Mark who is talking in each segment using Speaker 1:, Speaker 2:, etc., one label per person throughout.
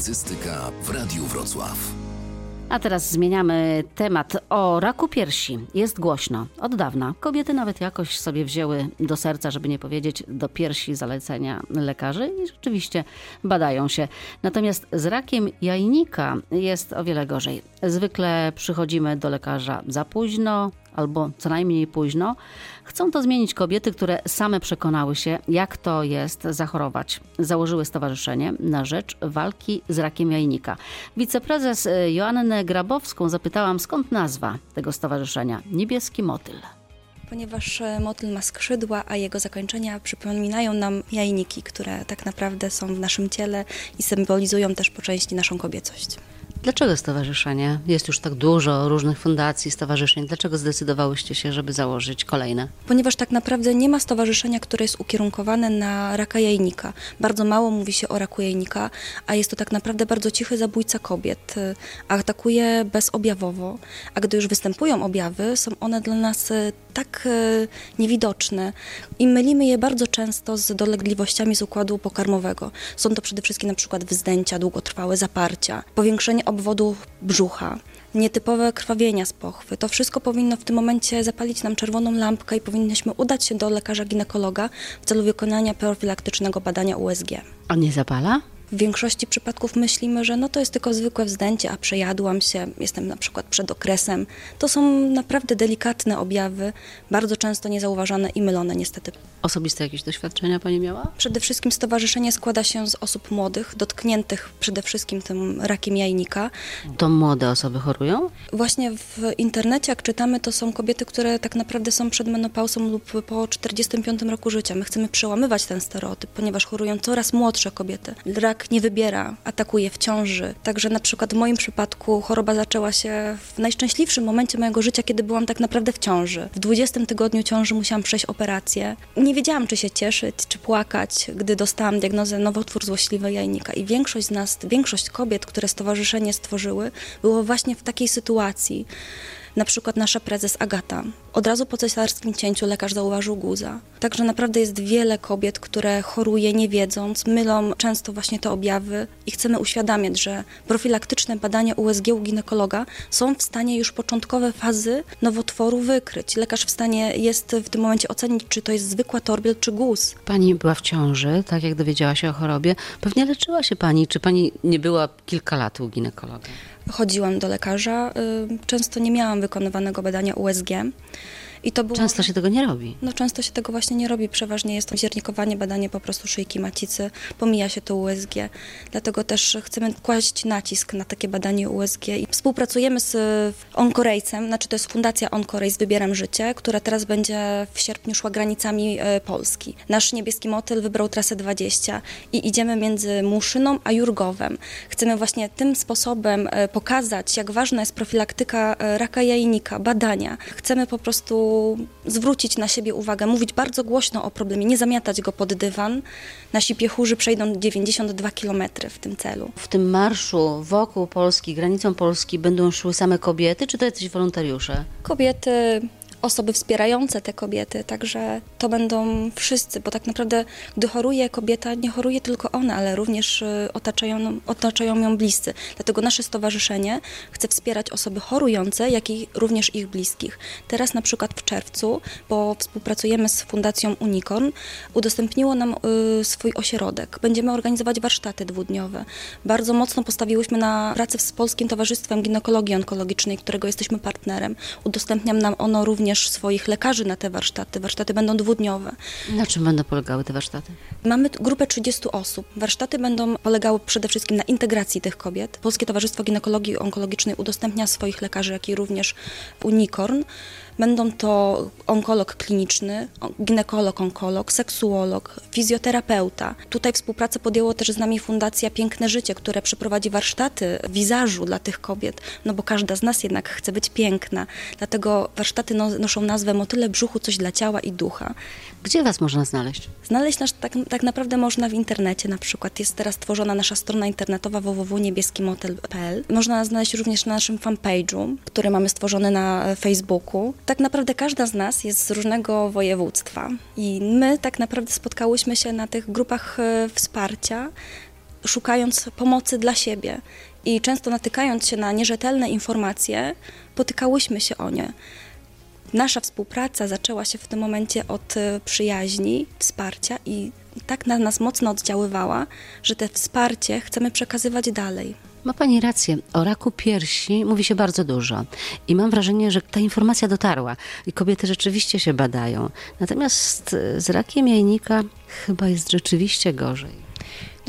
Speaker 1: Publicystyka w Radiu Wrocław.
Speaker 2: A teraz zmieniamy temat. O raku piersi jest głośno. Od dawna. Kobiety nawet jakoś sobie wzięły do serca, żeby nie powiedzieć do piersi zalecenia lekarzy i rzeczywiście badają się. Natomiast z rakiem jajnika jest o wiele gorzej. Zwykle przychodzimy do lekarza za późno, albo co najmniej późno. Chcą to zmienić kobiety, które same przekonały się, jak to jest zachorować. Założyły stowarzyszenie na rzecz walki z rakiem jajnika. Wiceprezes y, Joannę Grabowską zapytałam, skąd nazwa tego stowarzyszenia Niebieski Motyl
Speaker 3: ponieważ e, motyl ma skrzydła, a jego zakończenia przypominają nam jajniki, które tak naprawdę są w naszym ciele i symbolizują też po części naszą kobiecość.
Speaker 2: Dlaczego stowarzyszenie? Jest już tak dużo różnych fundacji, stowarzyszeń. Dlaczego zdecydowałyście się, żeby założyć kolejne?
Speaker 3: Ponieważ tak naprawdę nie ma stowarzyszenia, które jest ukierunkowane na raka jajnika. Bardzo mało mówi się o raku jajnika, a jest to tak naprawdę bardzo cichy zabójca kobiet. Atakuje bezobjawowo, a gdy już występują objawy, są one dla nas e, tak e, niewidoczne i mylimy je bardzo często z dolegliwościami z układu pokarmowego. Są to przede wszystkim na przykład wzdęcia, długotrwałe zaparcia, powiększenie obwodu brzucha, nietypowe krwawienia z pochwy. To wszystko powinno w tym momencie zapalić nam czerwoną lampkę i powinniśmy udać się do lekarza ginekologa w celu wykonania profilaktycznego badania USG.
Speaker 2: A nie zapala?
Speaker 3: W większości przypadków myślimy, że no to jest tylko zwykłe wzdęcie, a przejadłam się, jestem na przykład przed okresem. To są naprawdę delikatne objawy, bardzo często niezauważane i mylone niestety.
Speaker 2: Osobiste jakieś doświadczenia Pani miała?
Speaker 3: Przede wszystkim stowarzyszenie składa się z osób młodych, dotkniętych przede wszystkim tym rakiem jajnika.
Speaker 2: To młode osoby chorują?
Speaker 3: Właśnie w internecie, jak czytamy, to są kobiety, które tak naprawdę są przed menopauzą lub po 45 roku życia. My chcemy przełamywać ten stereotyp, ponieważ chorują coraz młodsze kobiety. Rak nie wybiera, atakuje w ciąży. Także na przykład w moim przypadku choroba zaczęła się w najszczęśliwszym momencie mojego życia, kiedy byłam tak naprawdę w ciąży. W 20 tygodniu ciąży musiałam przejść operację. Nie wiedziałam, czy się cieszyć, czy płakać, gdy dostałam diagnozę nowotwór złośliwy jajnika. I większość z nas, większość kobiet, które stowarzyszenie stworzyły, było właśnie w takiej sytuacji. Na przykład nasza prezes Agata. Od razu po cesarskim cięciu lekarz zauważył guza. Także naprawdę jest wiele kobiet, które choruje nie wiedząc, mylą często właśnie te objawy i chcemy uświadamiać, że profilaktyczne badania USG u ginekologa są w stanie już początkowe fazy nowotworu wykryć. Lekarz w stanie jest w tym momencie ocenić, czy to jest zwykła torbiel, czy guz.
Speaker 2: Pani była w ciąży, tak jak dowiedziała się o chorobie. Pewnie leczyła się pani. Czy pani nie była kilka lat u ginekologa?
Speaker 3: chodziłam do lekarza. Y, często nie miałam wykonywanego badania USG.
Speaker 2: I to było, często się tego nie robi.
Speaker 3: No często się tego właśnie nie robi. Przeważnie jest to ziernikowanie, badanie po prostu szyjki macicy. Pomija się to USG. Dlatego też chcemy kłaść nacisk na takie badanie USG i współpracujemy z Onkorejcem, znaczy to jest Fundacja Onkorej z Wybieram Życie, która teraz będzie w sierpniu szła granicami e, Polski. Nasz niebieski motyl wybrał trasę 20 i idziemy między Muszyną a Jurgowem. Chcemy właśnie tym sposobem e, pokazać, jak ważna jest profilaktyka e, raka jajnika, badania. Chcemy po prostu zwrócić na siebie uwagę, mówić bardzo głośno o problemie, nie zamiatać go pod dywan. Nasi piechurzy przejdą 92 km w tym celu.
Speaker 2: W tym marszu wokół Polski, granicą Polski będą szły same kobiety, czy to jacyś wolontariusze?
Speaker 3: Kobiety, osoby wspierające te kobiety, także to będą wszyscy, bo tak naprawdę, gdy choruje kobieta, nie choruje tylko ona, ale również y, otaczają, otaczają ją bliscy. Dlatego nasze stowarzyszenie chce wspierać osoby chorujące, jak i również ich bliskich. Teraz na przykład w czerwcu, bo współpracujemy z Fundacją Unicorn, udostępniło nam y, swój ośrodek. Będziemy organizować warsztaty dwudniowe. Bardzo mocno postawiłyśmy na pracę z Polskim Towarzystwem Ginekologii Onkologicznej, którego jesteśmy partnerem. Udostępniam nam ono również również swoich lekarzy na te warsztaty. Warsztaty będą dwudniowe.
Speaker 2: Na czym będą polegały te warsztaty?
Speaker 3: Mamy grupę 30 osób. Warsztaty będą polegały przede wszystkim na integracji tych kobiet. Polskie Towarzystwo Ginekologii Onkologicznej udostępnia swoich lekarzy, jak i również Unicorn. Będą to onkolog kliniczny, ginekolog, onkolog, seksuolog, fizjoterapeuta. Tutaj współpracę podjęło też z nami Fundacja Piękne Życie, które przeprowadzi warsztaty wizażu dla tych kobiet, no bo każda z nas jednak chce być piękna. Dlatego warsztaty no, noszą nazwę Motyle brzuchu, coś dla ciała i ducha.
Speaker 2: Gdzie Was można znaleźć?
Speaker 3: Znaleźć nas tak, tak naprawdę można w internecie na przykład. Jest teraz tworzona nasza strona internetowa www.niebieskimotel.pl. Można nas znaleźć również na naszym fanpage'u, który mamy stworzony na Facebooku tak naprawdę każda z nas jest z różnego województwa i my tak naprawdę spotkałyśmy się na tych grupach e, wsparcia szukając pomocy dla siebie i często natykając się na nierzetelne informacje, potykałyśmy się o nie. Nasza współpraca zaczęła się w tym momencie od e, przyjaźni, wsparcia i tak na nas mocno oddziaływała, że te wsparcie chcemy przekazywać dalej.
Speaker 2: Ma Pani rację, o raku piersi mówi się bardzo dużo i mam wrażenie, że ta informacja dotarła i kobiety rzeczywiście się badają. Natomiast e, z rakiem jajnika chyba jest rzeczywiście gorzej.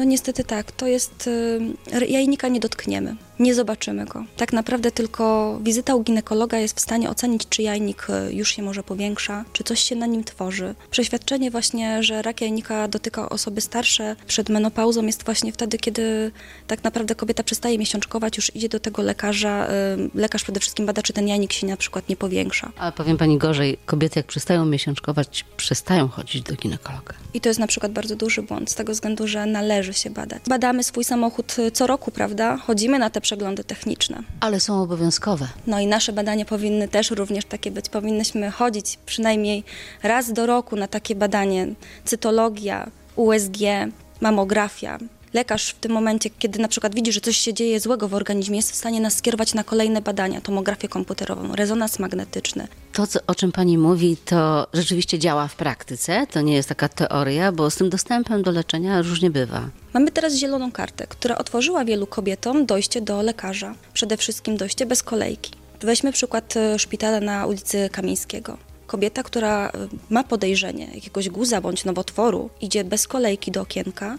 Speaker 3: No niestety tak, to jest, y, jajnika nie dotkniemy, nie zobaczymy go. Tak naprawdę tylko wizyta u ginekologa jest w stanie ocenić, czy jajnik y, już się może powiększa, czy coś się na nim tworzy. Przeświadczenie właśnie, że rak jajnika dotyka osoby starsze przed menopauzą jest właśnie wtedy, kiedy tak naprawdę kobieta przestaje miesiączkować, już idzie do tego lekarza. Y, lekarz przede wszystkim bada, czy ten jajnik się na przykład nie powiększa.
Speaker 2: Ale powiem pani gorzej, kobiety jak przestają miesiączkować, przestają chodzić do ginekologa.
Speaker 3: I to jest na przykład bardzo duży błąd, z tego względu, że należy się badać. Badamy swój samochód co roku, prawda? Chodzimy na te przeglądy techniczne.
Speaker 2: Ale są obowiązkowe.
Speaker 3: No i nasze badania powinny też również takie być. Powinnyśmy chodzić przynajmniej raz do roku na takie badanie. Cytologia, USG, mamografia, lekarz w tym momencie, kiedy na przykład widzi, że coś się dzieje złego w organizmie, jest w stanie nas skierować na kolejne badania, tomografię komputerową, rezonans magnetyczny.
Speaker 2: To, co, o czym pani mówi, to rzeczywiście działa w praktyce, to nie jest taka teoria, bo z tym dostępem do leczenia różnie bywa.
Speaker 3: Mamy teraz zieloną kartę, która otworzyła wielu kobietom dojście do lekarza, przede wszystkim dojście bez kolejki. Weźmy przykład e, szpitala na ulicy Kamińskiego. Kobieta, która e, ma podejrzenie jakiegoś guza bądź nowotworu, idzie bez kolejki do okienka,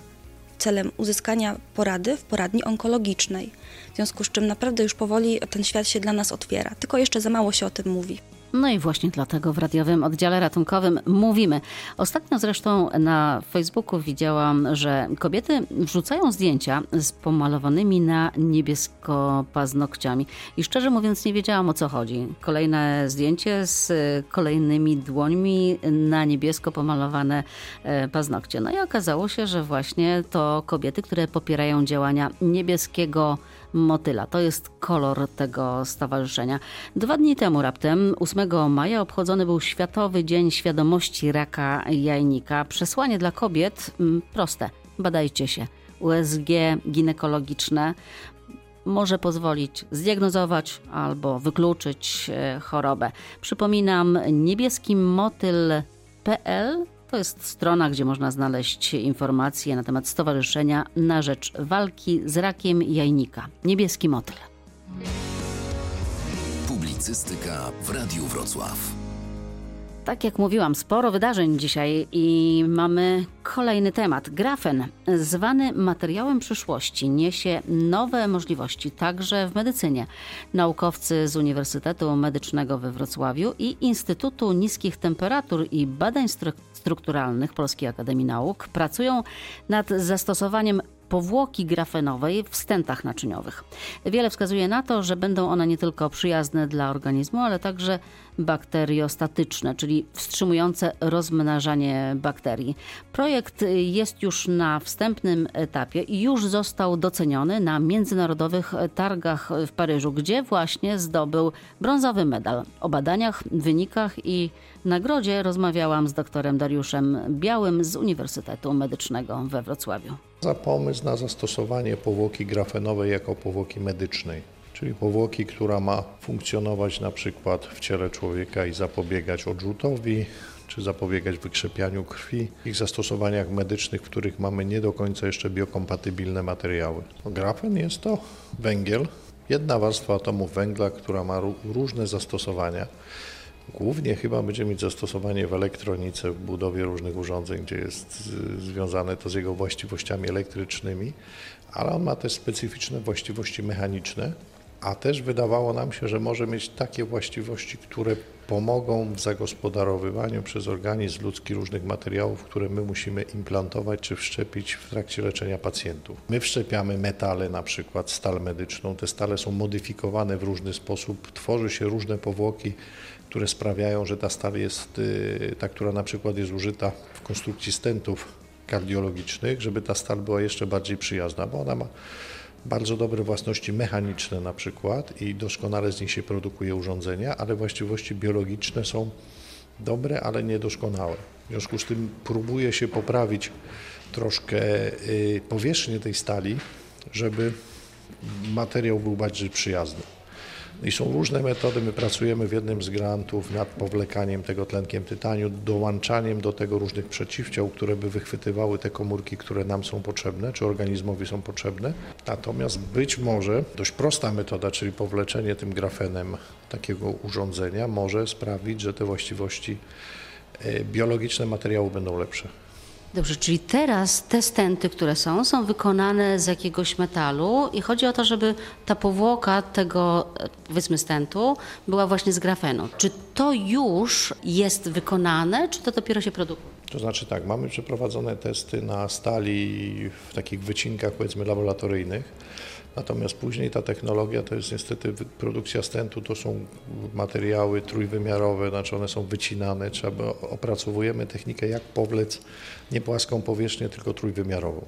Speaker 3: celem uzyskania porady w poradni onkologicznej. W związku z czym naprawdę już powoli ten świat się dla nas otwiera, tylko jeszcze za mało się o tym mówi.
Speaker 2: No i właśnie dlatego w radiowym oddziale ratunkowym mówimy. Ostatnio zresztą na Facebooku widziałam, że kobiety wrzucają zdjęcia z pomalowanymi na niebiesko paznokciami. I szczerze mówiąc nie wiedziałam o co chodzi. Kolejne zdjęcie z kolejnymi dłońmi na niebiesko pomalowane e, paznokcie. No i okazało się, że właśnie to kobiety, które popierają działania niebieskiego motyla. To jest kolor tego stowarzyszenia. Dwa dni temu raptem, 8 maja, obchodzony był Światowy Dzień Świadomości Raka Jajnika. Przesłanie dla kobiet mm, proste. Badajcie się. USG ginekologiczne może pozwolić zdiagnozować albo wykluczyć e, chorobę. Przypominam, niebieski motyl.pl to jest strona, gdzie można znaleźć informacje na temat Stowarzyszenia na rzecz walki z rakiem jajnika. Niebieski motyl.
Speaker 1: Publicystyka w Radiu Wrocław.
Speaker 2: Tak jak mówiłam, sporo wydarzeń dzisiaj i mamy kolejny temat. Grafen, zwany materiałem przyszłości, niesie nowe możliwości także w medycynie. Naukowcy z Uniwersytetu Medycznego we Wrocławiu i Instytutu Niskich Temperatur i Badań Strukturalnych Polskiej Akademii Nauk pracują nad zastosowaniem powłoki grafenowej w stentach naczyniowych. Wiele wskazuje na to, że będą one nie tylko przyjazne dla organizmu, ale także bakteriostatyczne, czyli wstrzymujące rozmnażanie bakterii. Projekt jest już na wstępnym etapie i już został doceniony na międzynarodowych targach w Paryżu, gdzie właśnie zdobył brązowy medal. O badaniach, wynikach i nagrodzie rozmawiałam z doktorem Dariuszem Białym z Uniwersytetu Medycznego we Wrocławiu.
Speaker 4: Za pomysł na zastosowanie powłoki grafenowej jako powłoki medycznej czyli powłoki, która ma funkcjonować na przykład w ciele człowieka i zapobiegać odrzutowi, czy zapobiegać wykrzepianiu krwi, ich zastosowaniach medycznych, w których mamy nie do końca jeszcze biokompatybilne materiały. Grafen jest to węgiel, jedna warstwa atomów węgla, która ma różne zastosowania. Głównie chyba będzie mieć zastosowanie w elektronice, w budowie różnych urządzeń, gdzie jest związane to z jego właściwościami elektrycznymi, ale on ma też specyficzne właściwości mechaniczne, a też wydawało nam się, że może mieć takie właściwości, które pomogą w zagospodarowywaniu przez organizm ludzki różnych materiałów, które my musimy implantować czy wszczepić w trakcie leczenia pacjentów. My wszczepiamy metale, na przykład stal medyczną. Te stale są modyfikowane w różny sposób, tworzy się różne powłoki, które sprawiają, że ta stal jest, y, ta, która na przykład jest użyta w konstrukcji stentów kardiologicznych, żeby ta stal była jeszcze bardziej przyjazna, bo ona ma bardzo dobre własności mechaniczne na przykład i doskonale z nich się produkuje urządzenia, ale właściwości biologiczne są dobre, ale niedoskonałe. W związku z tym próbuje się poprawić troszkę y, powierzchnię tej stali, żeby materiał był bardziej przyjazny. I są różne metody. My pracujemy w jednym z grantów nad powlekaniem tego tlenkiem tytaniu, dołączaniem do tego różnych przeciwciał, które by wychwytywały te komórki, które nam są potrzebne, czy organizmowi są potrzebne. Natomiast być może dość prosta metoda, czyli powleczenie tym grafenem takiego urządzenia, może sprawić, że te właściwości e, biologiczne materiału będą lepsze.
Speaker 2: Dobrze, czyli teraz te stenty, które są, są wykonane z jakiegoś metalu i chodzi o to, żeby ta powłoka tego, powiedzmy, stentu była właśnie z grafenu. Czy to już jest wykonane, czy to dopiero się produkuje?
Speaker 4: To znaczy tak, mamy przeprowadzone testy na stali w takich wycinkach powiedzmy laboratoryjnych. Natomiast później ta technologia to jest niestety produkcja stentu, to są materiały trójwymiarowe, znaczy one są wycinane, trzeba opracowujemy technikę jak powlec nie płaską powierzchnię, tylko trójwymiarową.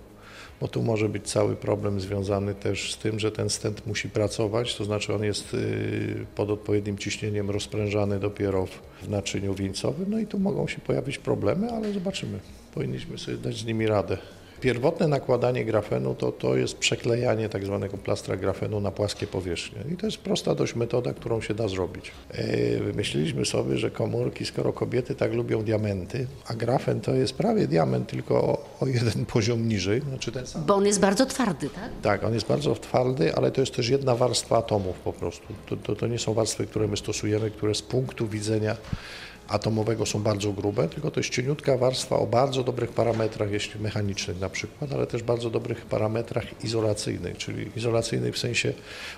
Speaker 4: Bo tu może być cały problem związany też z tym, że ten stent musi pracować, to znaczy on jest y, pod odpowiednim ciśnieniem rozprężany dopiero w naczyniu wieńcowym, no i tu mogą się pojawić problemy, ale zobaczymy. Powinniśmy sobie dać z nimi radę. Pierwotne nakładanie grafenu to, to jest przeklejanie tak zwanego plastra grafenu na płaskie powierzchnie. I to jest prosta dość metoda, którą się da zrobić. E, wymyśliliśmy sobie, że komórki, skoro kobiety tak lubią diamenty, a grafen to jest prawie diament, tylko o, o jeden poziom niżej. Znaczy ten sam.
Speaker 2: Bo on jest bardzo twardy, tak?
Speaker 4: Tak, on jest bardzo twardy, ale to jest też jedna warstwa atomów po prostu. To, to, to nie są warstwy, które my stosujemy, które z punktu widzenia atomowego są bardzo grube, tylko to jest cieniutka warstwa o bardzo dobrych parametrach, jeśli mechanicznych na przykład, ale też bardzo dobrych parametrach izolacyjnych, czyli izolacyjnych w sensie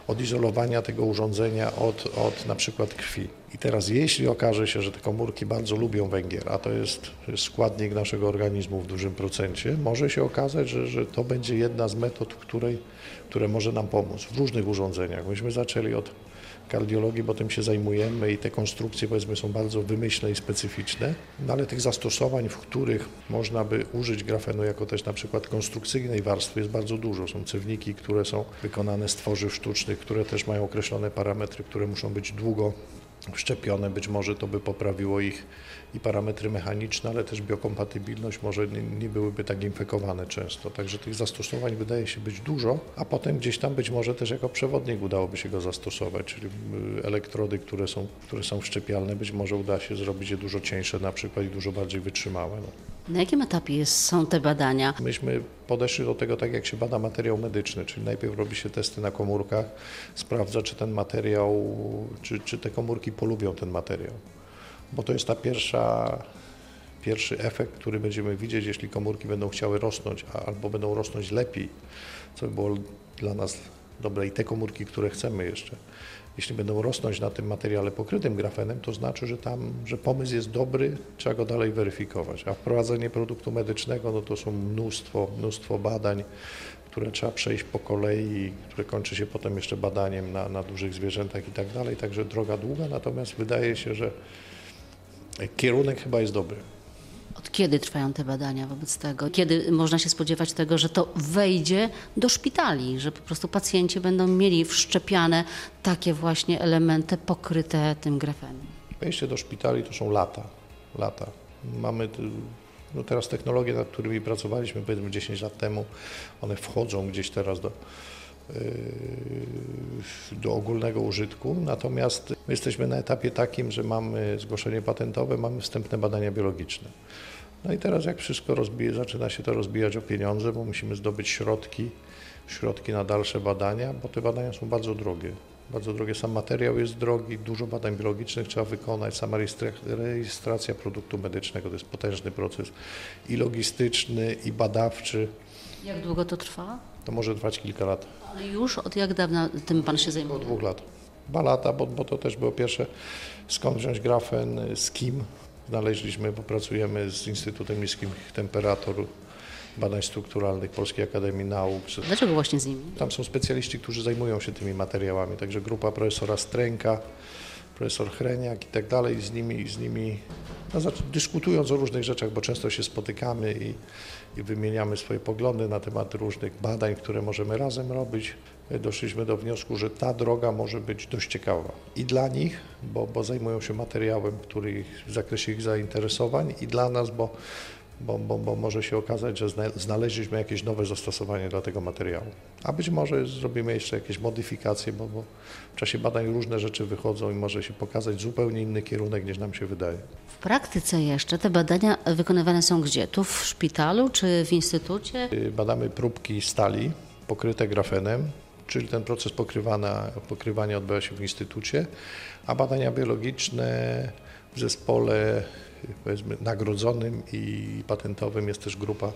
Speaker 4: odizolowania tego urządzenia od, od na przykład krwi. I teraz jeśli okaże się, że te komórki bardzo lubią węgiel, a to jest składnik naszego organizmu w dużym procencie, może się okazać, że, że to będzie jedna z metod, której, które może nam pomóc w różnych urządzeniach. Myśmy zaczęli od kardiologii, bo tym się zajmujemy i te konstrukcje powiedzmy są bardzo wymyślne i specyficzne, no ale tych zastosowań, w których można by użyć grafenu jako też na przykład konstrukcyjnej warstwy jest bardzo dużo. Są cewniki, które są wykonane z tworzyw sztucznych, które też mają określone parametry, które muszą być długo wszczepione, być może to by poprawiło ich i parametry mechaniczne, ale też biokompatybilność może nie, nie, byłyby tak infekowane często. Także tych zastosowań wydaje się być dużo, a potem gdzieś tam być może też jako przewodnik udałoby się go zastosować, czyli y, elektrody, które są, które są wszczepialne, być może uda się zrobić je dużo cieńsze na przykład i dużo bardziej wytrzymałe. No.
Speaker 2: Na jakim etapie są te badania?
Speaker 4: Myśmy podeszli do tego tak, jak się bada materiał medyczny, czyli najpierw robi się testy na komórkach, sprawdza, czy ten materiał, czy, czy te komórki polubią ten materiał bo to jest ta pierwsza, pierwszy efekt, który będziemy widzieć, jeśli komórki będą chciały rosnąć, albo będą rosnąć lepiej, co by było dla nas dobre i te komórki, które chcemy jeszcze. Jeśli będą rosnąć na tym materiale pokrytym grafenem, to znaczy, że tam, że pomysł jest dobry, trzeba go dalej weryfikować. A wprowadzenie produktu medycznego, no to są mnóstwo, mnóstwo badań, które trzeba przejść po kolei, które kończy się potem jeszcze badaniem na, na dużych zwierzętach i tak dalej. Także droga długa, natomiast wydaje się, że Kierunek chyba jest dobry.
Speaker 2: Kiedy trwają te badania wobec tego? Kiedy można się spodziewać tego, że to wejdzie do szpitali, że po prostu pacjenci będą mieli wszczepiane takie właśnie elementy pokryte tym grafenem?
Speaker 4: Wejście do szpitali to są lata. Lata. Mamy no teraz technologie, nad którymi pracowaliśmy powiedzmy 10 lat temu, one wchodzą gdzieś teraz do, do ogólnego użytku, natomiast my jesteśmy na etapie takim, że mamy zgłoszenie patentowe, mamy wstępne badania biologiczne. No i teraz jak wszystko rozbije, zaczyna się to rozbijać o pieniądze, bo musimy zdobyć środki, środki na dalsze badania, bo te badania są bardzo drogie. Bardzo drogie, sam materiał jest drogi, dużo badań biologicznych trzeba wykonać, sama rejestracja produktu medycznego to jest potężny proces i logistyczny, i badawczy.
Speaker 2: Jak długo to trwa?
Speaker 4: To może trwać kilka lat.
Speaker 2: Ale już od jak dawna tym pan się zajmuje?
Speaker 4: Od dwóch lat. Dwa lata, bo, bo to też było pierwsze, skąd wziąć grafen, z kim. Znaleźliśmy, bo pracujemy z Instytutem Niskich Temperatur Badań Strukturalnych Polskiej Akademii Nauk.
Speaker 2: Dlaczego właśnie z nimi?
Speaker 4: Tam są specjaliści, którzy zajmują się tymi materiałami, także grupa profesora Stręka, profesor Chreniak i tak dalej, z nimi, z nimi no, dyskutując o różnych rzeczach, bo często się spotykamy i, i wymieniamy swoje poglądy na temat różnych badań, które możemy razem robić, doszliśmy do wniosku, że ta droga może być dość ciekawa i dla nich, bo, bo zajmują się materiałem, który w zakresie ich zainteresowań i dla nas, bo bo, bo, bo może się okazać, że znaleźliśmy jakieś nowe zastosowanie dla tego materiału. A być może zrobimy jeszcze jakieś modyfikacje, bo, bo w czasie badań różne rzeczy wychodzą i może się pokazać zupełnie inny kierunek niż nam się wydaje.
Speaker 2: W praktyce jeszcze te badania wykonywane są gdzie? Tu w szpitalu czy w instytucie?
Speaker 4: Y, badamy próbki stali pokryte grafenem, czyli ten proces pokrywania, pokrywania odbywa się w instytucie, a badania biologiczne w zespole powiedzmy nagrodzonym i patentowym jest też grupa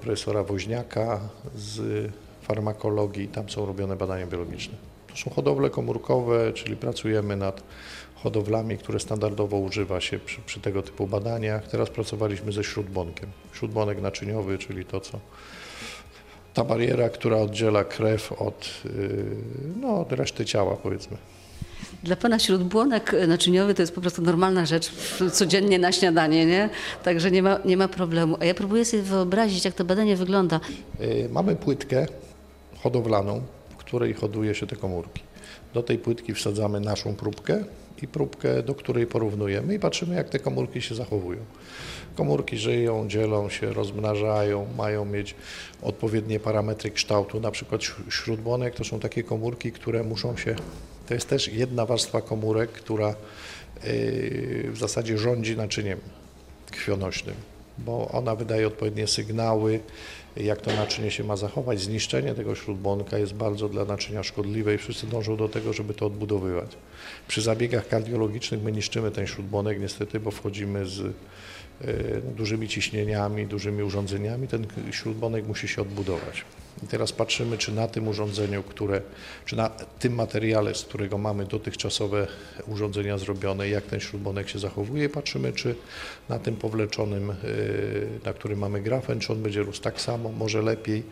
Speaker 4: profesora Woźniaka z farmakologii, tam są robione badania biologiczne. To są hodowle komórkowe, czyli pracujemy nad hodowlami, które standardowo używa się przy, przy tego typu badaniach. Teraz pracowaliśmy ze śródbonkiem. Śródbonek naczyniowy, czyli to, co ta bariera, która oddziela krew od, yy, no, od reszty ciała, powiedzmy.
Speaker 2: Dla pana śródbłonek naczyniowy to jest po prostu normalna rzecz codziennie na śniadanie, nie? Także nie ma, nie ma problemu. A ja próbuję sobie wyobrazić, jak to badanie wygląda.
Speaker 4: Yy, mamy płytkę hodowlaną, w której hoduje się te komórki. Do tej płytki wsadzamy naszą próbkę i próbkę, do której porównujemy i patrzymy, jak te komórki się zachowują. Komórki żyją, dzielą się, rozmnażają, mają mieć odpowiednie parametry kształtu. Na przykład śródbłonek to są takie komórki, które muszą się. To jest też jedna warstwa komórek, która yy, w zasadzie rządzi naczyniem krwionośnym, bo ona wydaje odpowiednie sygnały, jak to naczynie się ma zachować. Zniszczenie tego śródbłonka jest bardzo dla naczynia szkodliwe i wszyscy dążą do tego, żeby to odbudowywać. Przy zabiegach kardiologicznych my niszczymy ten śródbłonek niestety, bo wchodzimy z E, dużymi ciśnieniami, dużymi urządzeniami, ten śródbonek musi się odbudować. I teraz patrzymy, czy na tym urządzeniu, które, czy na tym materiale, z którego mamy dotychczasowe urządzenia zrobione, jak ten śródbonek się zachowuje, patrzymy, czy na tym powleczonym, e, na którym mamy grafen, czy on będzie rósł tak samo, może lepiej.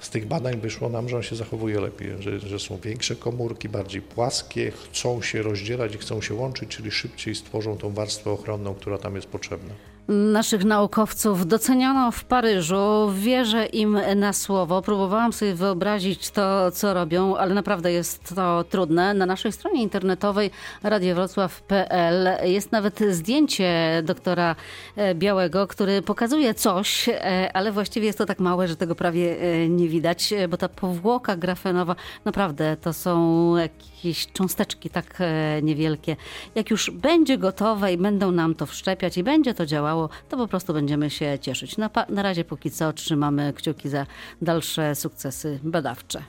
Speaker 4: Z tych badań wyszło nam, że on się zachowuje lepiej, że, że są większe komórki, bardziej płaskie, chcą się rozdzielać i chcą się łączyć, czyli szybciej stworzą tą warstwę ochronną, która tam jest potrzebna.
Speaker 2: Naszych naukowców doceniono w Paryżu. Wierzę im na słowo. Próbowałam sobie wyobrazić to, co robią, ale naprawdę jest to trudne. Na naszej stronie internetowej radiowrocław.pl jest nawet zdjęcie doktora e, Białego, który pokazuje coś, e, ale właściwie jest to tak małe, że tego prawie e, nie widać, bo ta powłoka grafenowa naprawdę to są jakieś cząsteczki tak niewielkie. Jak już będzie gotowe i będą nam to wszczepiać i będzie to działało, to po prostu będziemy się cieszyć. Na, na razie póki co trzymamy kciuki za dalsze sukcesy badawcze.